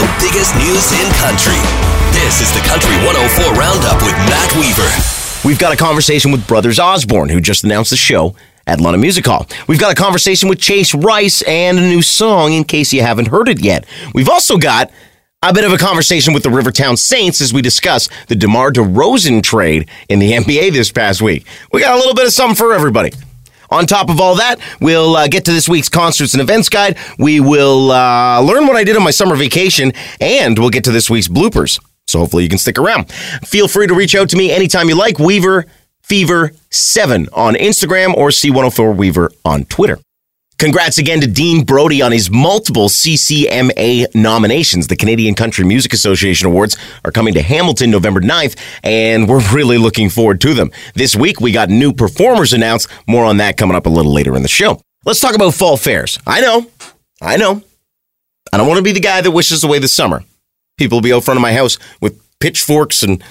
the biggest news in country. This is the Country 104 Roundup with Matt Weaver. We've got a conversation with Brothers Osborne, who just announced the show at London Music Hall. We've got a conversation with Chase Rice and a new song in case you haven't heard it yet. We've also got a bit of a conversation with the Rivertown Saints as we discuss the DeMar DeRozan trade in the NBA this past week. We got a little bit of something for everybody. On top of all that, we'll uh, get to this week's concerts and events guide. We will uh, learn what I did on my summer vacation, and we'll get to this week's bloopers. So hopefully you can stick around. Feel free to reach out to me anytime you like. Weaver Fever 7 on Instagram or C104 Weaver on Twitter. Congrats again to Dean Brody on his multiple CCMA nominations. The Canadian Country Music Association Awards are coming to Hamilton November 9th, and we're really looking forward to them. This week, we got new performers announced. More on that coming up a little later in the show. Let's talk about fall fairs. I know, I know. I don't want to be the guy that wishes away the summer. People will be out front of my house with pitchforks and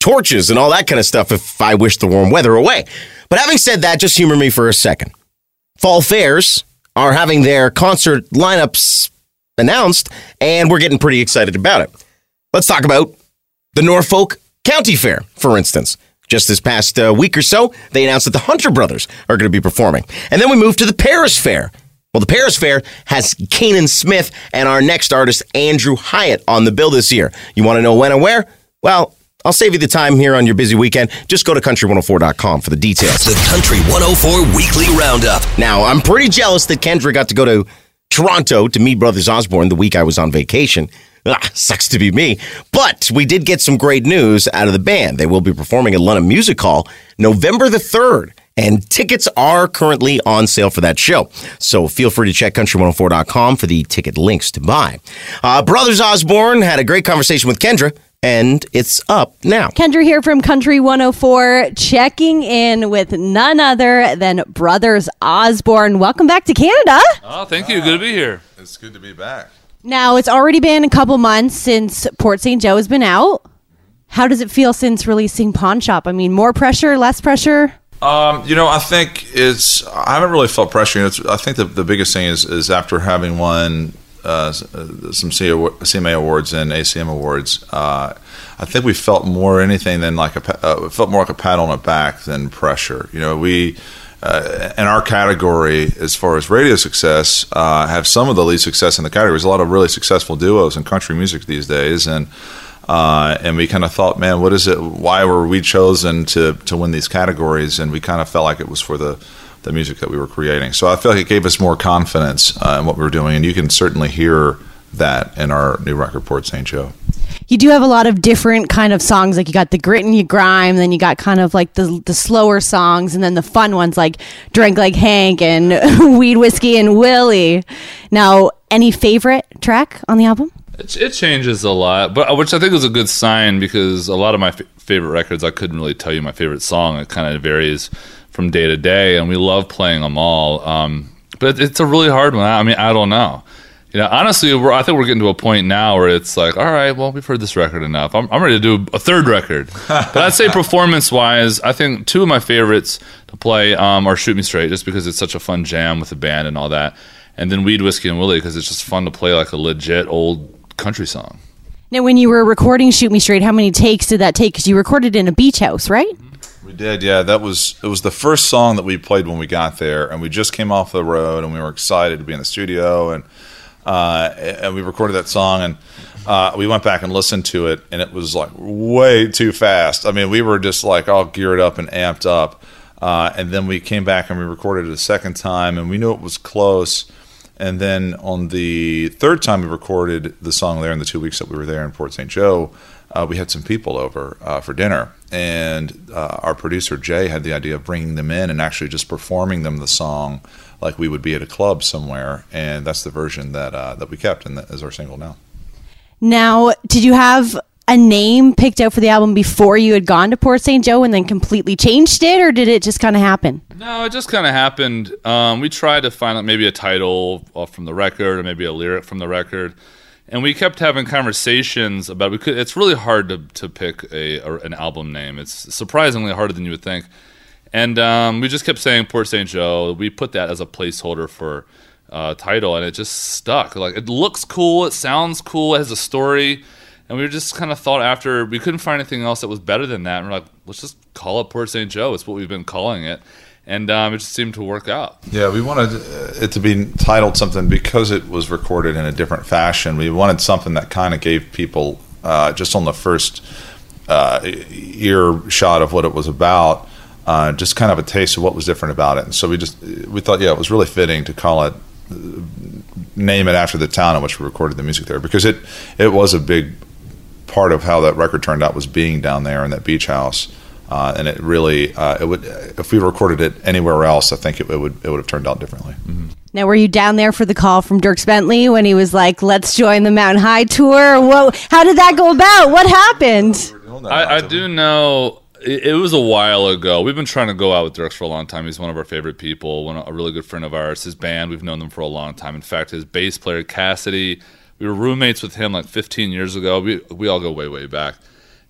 torches and all that kind of stuff if I wish the warm weather away. But having said that, just humor me for a second. Fall fairs are having their concert lineups announced, and we're getting pretty excited about it. Let's talk about the Norfolk County Fair, for instance. Just this past uh, week or so, they announced that the Hunter Brothers are going to be performing. And then we moved to the Paris Fair. Well, the Paris Fair has Canaan Smith and our next artist, Andrew Hyatt, on the bill this year. You want to know when and where? Well, I'll save you the time here on your busy weekend. Just go to country104.com for the details. The Country 104 Weekly Roundup. Now, I'm pretty jealous that Kendra got to go to Toronto to meet Brothers Osborne the week I was on vacation. Ah, sucks to be me. But we did get some great news out of the band. They will be performing at London Music Hall November the 3rd. And tickets are currently on sale for that show. So feel free to check country104.com for the ticket links to buy. Uh, Brothers Osborne had a great conversation with Kendra and it's up now. Kendra here from Country 104, checking in with none other than Brothers Osborne. Welcome back to Canada. Oh, thank you. Good to be here. It's good to be back. Now, it's already been a couple months since Port St. Joe has been out. How does it feel since releasing Pawn Shop? I mean, more pressure, less pressure? Um, you know, I think it's. I haven't really felt pressure. You know, it's, I think the, the biggest thing is is after having won uh, some CMA awards and ACM awards. Uh, I think we felt more anything than like a uh, felt more like a pat on the back than pressure. You know, we uh, in our category as far as radio success uh, have some of the least success in the category. There's a lot of really successful duos in country music these days, and uh, and we kind of thought, man, what is it? Why were we chosen to to win these categories? And we kind of felt like it was for the the music that we were creating. So I feel like it gave us more confidence uh, in what we were doing, and you can certainly hear that in our new record, Port St. Joe. You do have a lot of different kind of songs. Like you got the grit and you grime, then you got kind of like the the slower songs, and then the fun ones like Drink Like Hank and Weed Whiskey and Willie. Now, any favorite track on the album? It, it changes a lot, but which I think is a good sign because a lot of my f- favorite records, I couldn't really tell you my favorite song. It kind of varies from day to day, and we love playing them all. Um, but it's a really hard one. I mean, I don't know. You know, honestly, I think we're getting to a point now where it's like, all right, well, we've heard this record enough. I'm, I'm ready to do a third record. but I'd say performance-wise, I think two of my favorites to play um, are "Shoot Me Straight," just because it's such a fun jam with the band and all that, and then "Weed Whiskey and Willie" because it's just fun to play like a legit old country song. Now, when you were recording "Shoot Me Straight," how many takes did that take? Because you recorded in a beach house, right? We did, yeah. That was it was the first song that we played when we got there, and we just came off the road, and we were excited to be in the studio, and uh, and we recorded that song, and uh, we went back and listened to it, and it was like way too fast. I mean, we were just like all geared up and amped up, uh, and then we came back and we recorded it a second time, and we knew it was close. And then on the third time we recorded the song there in the two weeks that we were there in Port St. Joe, uh, we had some people over uh, for dinner, and uh, our producer Jay had the idea of bringing them in and actually just performing them the song like we would be at a club somewhere, and that's the version that uh, that we kept and that is our single now. Now, did you have a name picked out for the album before you had gone to Port St. Joe and then completely changed it, or did it just kind of happen? No, it just kind of happened. Um, we tried to find out maybe a title from the record or maybe a lyric from the record and we kept having conversations about could it's really hard to, to pick a, a an album name it's surprisingly harder than you would think and um, we just kept saying port st joe we put that as a placeholder for uh, title, and it just stuck. Like it looks cool, it sounds cool, it has a story, and we just kind of thought after we couldn't find anything else that was better than that, and we're like, let's just call it Port St. Joe. It's what we've been calling it, and um, it just seemed to work out. Yeah, we wanted uh, it to be titled something because it was recorded in a different fashion. We wanted something that kind of gave people uh, just on the first uh, ear shot of what it was about, uh, just kind of a taste of what was different about it. And so we just we thought, yeah, it was really fitting to call it, name it after the town in which we recorded the music there because it it was a big part of how that record turned out was being down there in that beach house. Uh, and it really, uh, it would if we recorded it anywhere else, I think it, it would it would have turned out differently. Now, were you down there for the call from Dierks Bentley when he was like, "Let's join the Mountain High tour"? Whoa! How did that go about? What happened? I, I do know it, it was a while ago. We've been trying to go out with Dierks for a long time. He's one of our favorite people, one a really good friend of ours. His band, we've known them for a long time. In fact, his bass player Cassidy, we were roommates with him like 15 years ago. We we all go way way back,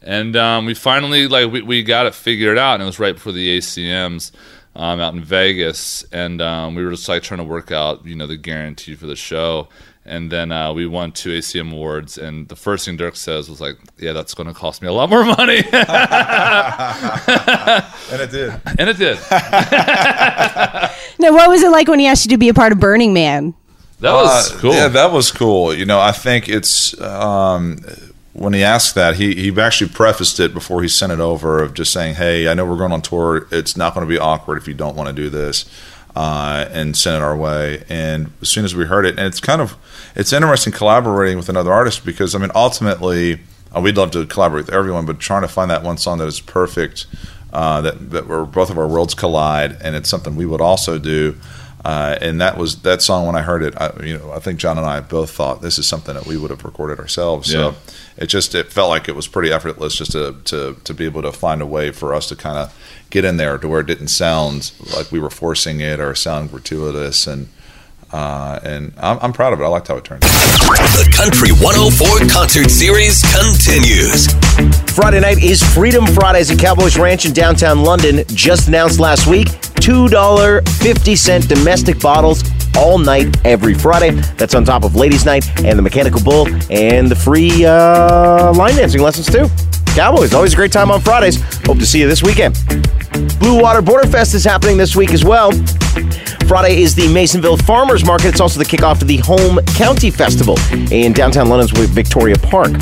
and um, we finally like we, we got it figured out, and it was right before the ACMs. Um, out in Vegas, and um, we were just like trying to work out, you know, the guarantee for the show. And then uh, we won two ACM awards, and the first thing Dierks says was like, "Yeah, that's going to cost me a lot more money," And it did. and it did. Now, what was it like when he asked you to be a part of Burning Man? That was Uh, cool. Yeah, that was cool. You know, I think it's um, when he asked that, he he actually prefaced it before he sent it over of just saying, "Hey, I know we're going on tour. It's not going to be awkward if you don't want to do this." Uh, and sent it our way. And as soon as we heard it, and it's kind of it's interesting collaborating with another artist because I mean, ultimately, uh, we'd love to collaborate with everyone, but trying to find that one song that is perfect, uh, that that where both of our worlds collide, and it's something we would also do. Uh, and that was that song when I heard it. I, you know, I think John and I both thought this is something that we would have recorded ourselves. Yeah. So it just it felt like it was pretty effortless just to to to be able to find a way for us to kind of get in there to where it didn't sound like we were forcing it or sound gratuitous and. Uh, and I'm, I'm proud of it. I liked how it turned out. The Country 104 concert series continues. Friday night is Freedom Fridays at Cowboys Ranch in downtown London. Just announced last week. $2.50 domestic bottles all night, every Friday. That's on top of Ladies' Night and the Mechanical Bull and the free uh, line dancing lessons, too. Cowboys, always a great time on Fridays. Hope to see you this weekend. Blue Water Border Fest is happening this week as well. Friday is the Masonville Farmers Market. It's also the kickoff of the Home County Festival in downtown London's Victoria Park.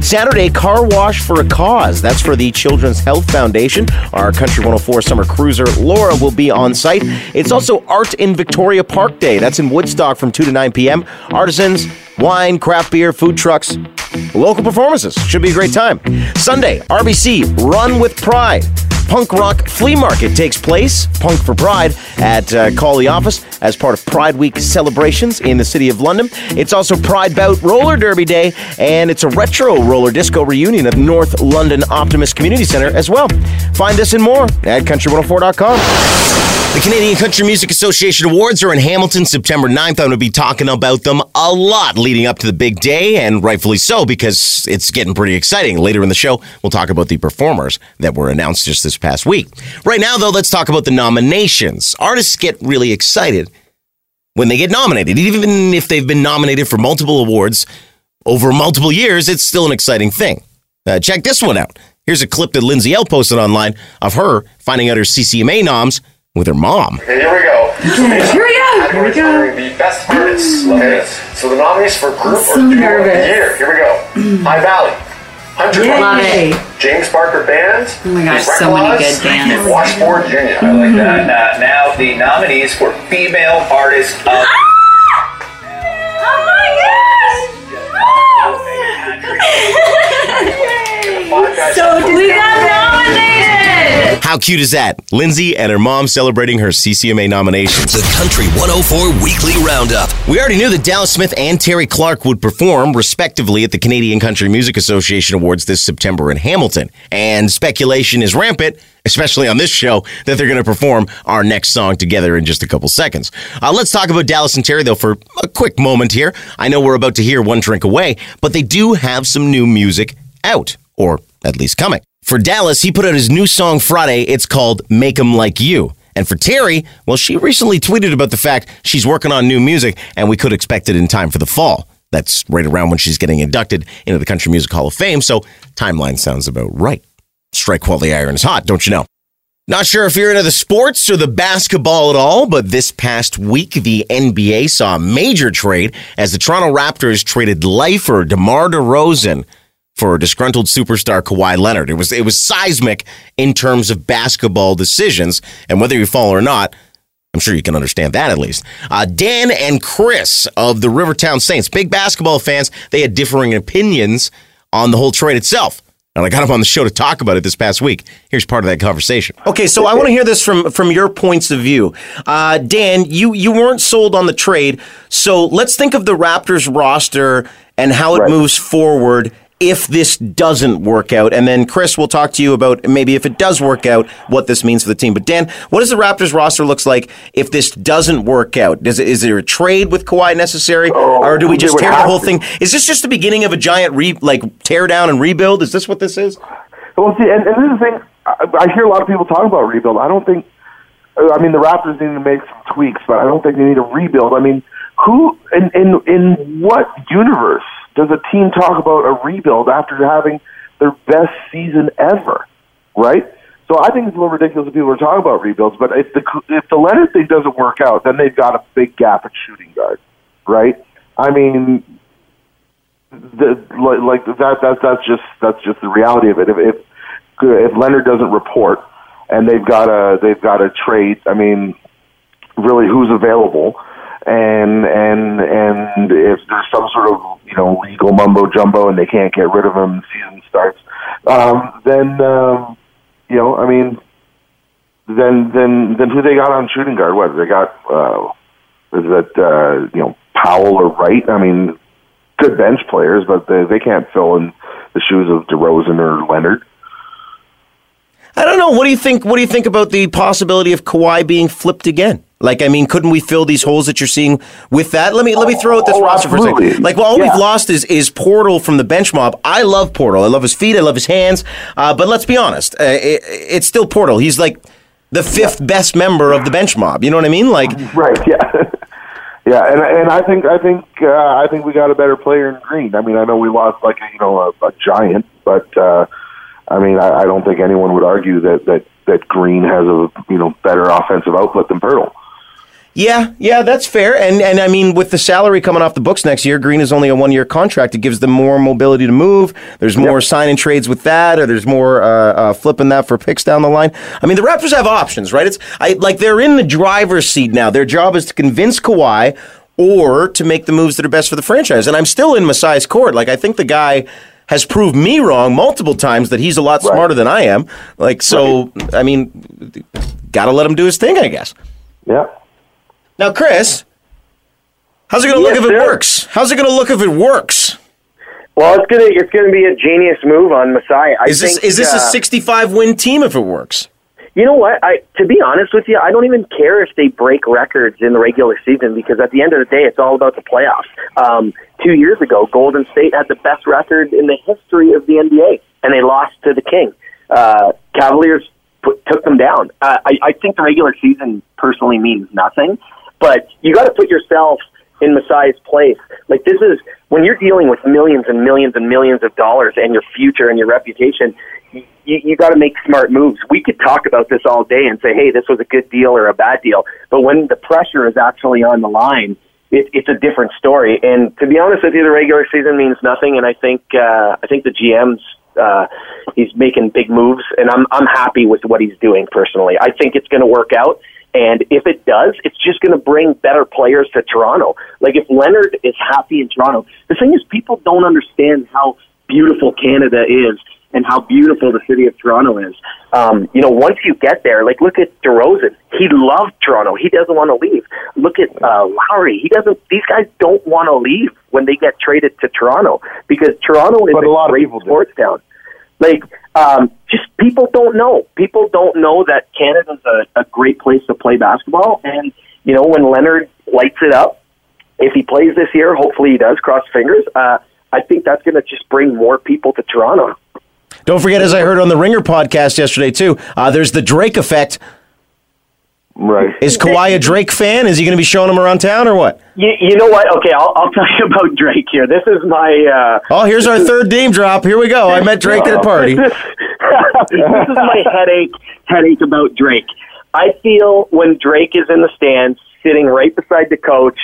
Saturday, Car Wash for a Cause. That's for the Children's Health Foundation. Our Country 104 summer cruiser, Laura, will be on site. It's also Art in Victoria Park Day. That's in Woodstock from 2 to 9 p.m. Artisans, wine, craft beer, food trucks, local performances. Should be a great time. Sunday, RBC Run with Pride. Punk Rock Flea Market takes place, Punk for Pride, at uh, Office as part of Pride Week celebrations in the city of London. It's also Pride Bout Roller Derby Day, and it's a retro roller disco reunion at North London Optimist Community Center as well. Find this and more at country104.com. The Canadian Country Music Association Awards are in Hamilton September 9th. I'm going to be talking about them a lot leading up to the big day, and rightfully so because it's getting pretty exciting. Later in the show, we'll talk about the performers that were announced just this past week. Right now, though, let's talk about the nominations. Artists get really excited when they get nominated, even if they've been nominated for multiple awards over multiple years, it's still an exciting thing. Uh, check this one out. Here's a clip that Lindsay Ell posted online of her finding out her CCMA noms with her mom. Okay, here we go. Here we go. Here we go. The best artists. Okay. So the nominees for group so or duo of the year. Here we go. High Valley. Hunter Yay. Love Love James Barker Band. Oh my gosh, so many good bands. Washboard Union. I like that. And uh, now the nominees for Female Artist of ah! Oh ah! Five guys So we got nominated. How cute is that? Lindsay and her mom celebrating her CCMA nominations. The Country 104 Weekly Roundup. We already knew that Dallas Smith and Terri Clark would perform, respectively, at the Canadian Country Music Association Awards this September in Hamilton. And speculation is rampant, especially on this show, that they're going to perform our next song together in just a couple seconds. Uh, let's talk about Dallas and Terry, though, for a quick moment here. I know we're about to hear One Drink Away, but they do have some new music out, or at least coming. For Dallas, he put out his new song Friday. It's called Make 'em Like You. And for Terri, well, she recently tweeted about the fact she's working on new music and we could expect it in time for the fall. That's right around when she's getting inducted into the Country Music Hall of Fame, so timeline sounds about right. Strike while the iron is hot, don't you know? Not sure if you're into the sports or the basketball at all, but this past week, the NBA saw a major trade as the Toronto Raptors traded lifer DeMar DeRozan for disgruntled superstar Kawhi Leonard. It was it was seismic in terms of basketball decisions, and whether you follow or not, I'm sure you can understand that at least. Uh, Dan and Chris of the Rivertown Saints, big basketball fans, they had differing opinions on the whole trade itself. And I got him on the show to talk about it this past week. Here's part of that conversation. Okay, so I want to hear this from from your points of view. Uh, Dan, you you weren't sold on the trade, so let's think of the Raptors roster and how it Right. moves forward if this doesn't work out. And then Chris we'll talk to you about maybe if it does work out, what this means for the team. But Dan, what does the Raptors roster looks like if this doesn't work out? Does it, is there a trade with Kawhi necessary, Oh, or do we just tear the whole to. thing? Is this just the beginning of a giant re like tear down and rebuild? Is this what this is? Well, see, and, and this is the thing. I, I hear a lot of people talk about rebuild. I don't think. I mean, the Raptors need to make some tweaks, but I don't think they need a rebuild. I mean, who in in in what universe does a team talk about a rebuild after having their best season ever? Right. So I think it's a little ridiculous that people are talking about rebuilds. But if the if the Leonard thing doesn't work out, then they've got a big gap at shooting guard. Right. I mean, the, like, like that that's that's just that's just the reality of it. If if if Leonard doesn't report and they've got a they've got a trade, I mean, really, who's available? And and and if there's some sort of you know legal mumbo jumbo and they can't get rid of him, the season starts. Um, then um, you know, I mean, then then then who they got on shooting guard? What they got? Uh, is it uh, you know Powell or Wright? I mean, good bench players, but they they can't fill in the shoes of DeRozan or Leonard. I don't know. What do you think? What do you think about the possibility of Kawhi being flipped again? Like, I mean, couldn't we fill these holes that you're seeing with that? Let me let me throw out this Oh, roster for a second. Like, well, all Yeah. we've lost is is Poeltl from the bench mob. I love Poeltl. I love his feet. I love his hands. Uh, but let's be honest, uh, it, it's still Poeltl. He's like the fifth best member of the bench mob. You know what I mean? Like, Right. Yeah. yeah. And and I think I think uh, I think we got a better player in Green. I mean, I know we lost like a, you know a, a giant, but uh, I mean, I, I don't think anyone would argue that that that Green has a you know better offensive output than Poeltl. Yeah, yeah, that's fair. And and I mean, with the salary coming off the books next year, Green is only a one year contract. It gives them more mobility to move. There's more sign and trades with that, or there's more uh, uh, flipping that for picks down the line. I mean, the Raptors have options, right? It's I like they're in the driver's seat now. Their job is to convince Kawhi or to make the moves that are best for the franchise. And I'm still in Masai's court. Like I think the guy has proved me wrong multiple times that he's a lot Right. smarter than I am. Like so, I mean, got to let him do his thing, I guess. Yeah. Now, Chris, how's it going to Yes, look if it works? How's it going to look if it works? Well, it's gonna it's gonna be a genius move on Masai. I Is this think, is this a uh, 65 win team if it works? You know what? I to be honest with you, I don't even care if they break records in the regular season because at the end of the day, it's all about the playoffs. Um, two years ago, Golden State had the best record in the history of the NBA, and they lost to the King. Uh, Cavaliers put, took them down. Uh, I, I think the regular season personally means nothing, but you got to put yourself in Masai's place. Like this is when you're dealing with millions and millions and millions of dollars and your future and your reputation. You, you got to make smart moves. We could talk about this all day and say, "Hey, this was a good deal or a bad deal," but when the pressure is actually on the line, it, it's a different story. And to be honest with you, the regular season means nothing. And I think uh, I think the GM's uh, he's making big moves, and I'm I'm happy with what he's doing personally. I think it's going to work out. And if it does, it's just going to bring better players to Toronto. Like if Leonard is happy in Toronto, the thing is, people don't understand how beautiful Canada is and how beautiful the city of Toronto is. Um, you know, once you get there, like look at DeRozan. He loved Toronto. He doesn't want to leave. Look at uh, Lowry. He doesn't. These guys don't want to leave when they get traded to Toronto because Toronto is But a lot of great do. sports town. Like, um, just people don't know. People don't know that Canada's a, a great place to play basketball. And, you know, when Leonard lights it up, if he plays this year, hopefully he does, cross fingers, uh, I think that's going to just bring more people to Toronto. Don't forget, as I heard on the Ringer podcast yesterday too, uh, there's the Drake effect. Right. Is Kawhi a Drake fan? Is he going to be showing him around town or what? You, you know what? Okay, I'll, I'll tell you about Drake here. This is my. Uh, Oh, here's our third name drop. Here we go. I met Drake at a party. this, is my headache headache about Drake. I feel when Drake is in the stands, sitting right beside the coach,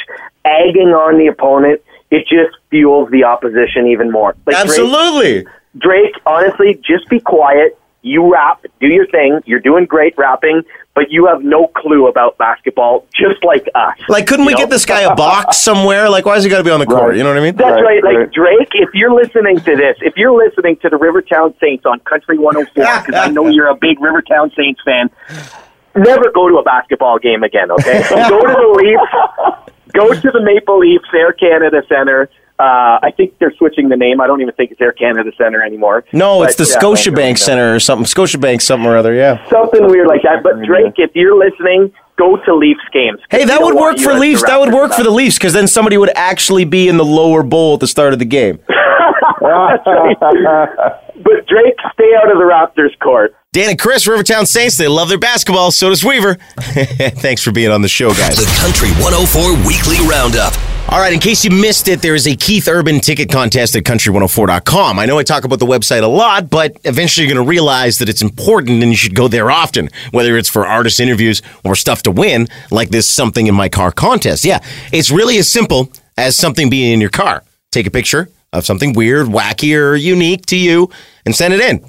egging on the opponent, it just fuels the opposition even more. Like Drake, Absolutely. Drake, honestly, just be quiet. You rap, do your thing. You're doing great rapping, but you have no clue about basketball, just like us. Like, couldn't we know? get this guy a box somewhere? Like, why has he got to be on the court? You know what I mean? That's right. Right, Like right. Drake, if you're listening to this, if you're listening to the Rivertown Saints on Country 104, because I know you're a big Rivertown Saints fan, never go to a basketball game again. Okay, go to the Leafs. Go to the Maple Leafs Air Canada Center. Uh, I think they're switching the name. I don't even think it's Air Canada Center anymore. No, it's the yeah, Scotiabank Center or something. Scotiabank something or other, yeah. Something weird like that. But Drake, if you're listening, go to Leafs games. Hey, that would work for the Leafs. That would work for the. Leafs because then somebody would actually be in the lower bowl at the start of the game. But Drake, stay out of the Raptors' court. Dan and Chris, Rivertown Saints, they love their basketball. So does Weaver. Thanks for being on the show, guys. The Country 104 Weekly Roundup. All right, in case you missed it, there is a Keith Urban ticket contest at country104.com. I know I talk about the website a lot, but eventually you're going to realize that it's important and you should go there often, whether it's for artist interviews or stuff to win, like this Something in My Car contest. Yeah, it's really as simple as something being in your car. Take a picture of something weird, wacky, or unique to you and send it in.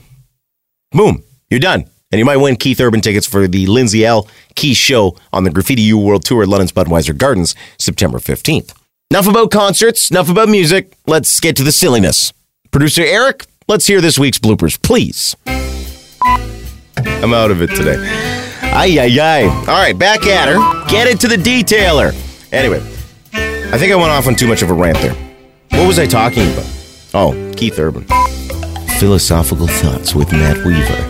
Boom, you're done. And you might win Keith Urban tickets for the Lindsay Ell. Key Show on the Graffiti U World Tour at London's Budweiser Gardens, September 15th. Enough about concerts, enough about music. Let's get to the silliness. Producer Eric, let's hear this week's bloopers, please. I'm out of it today. Ay, ay, ay. All right, back at her. Get it to the detailer. Anyway, I think I went off on too much of a rant there. What was I talking about? Oh, Keith Urban. Philosophical thoughts with Matt Weaver.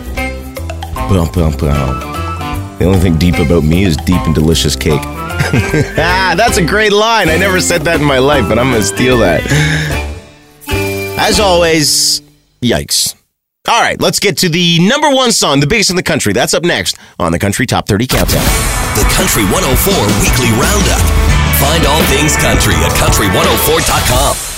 Bum, bum, bum. The only thing deep about me is deep and delicious cake. ah, that's a great line. I never said that in my life, but I'm going to steal that. As always, yikes. All right, let's get to the number one song, the biggest in the country. That's up next on the Country Top 30 Countdown. The Country 104 Weekly Roundup. Find all things country at country104.com.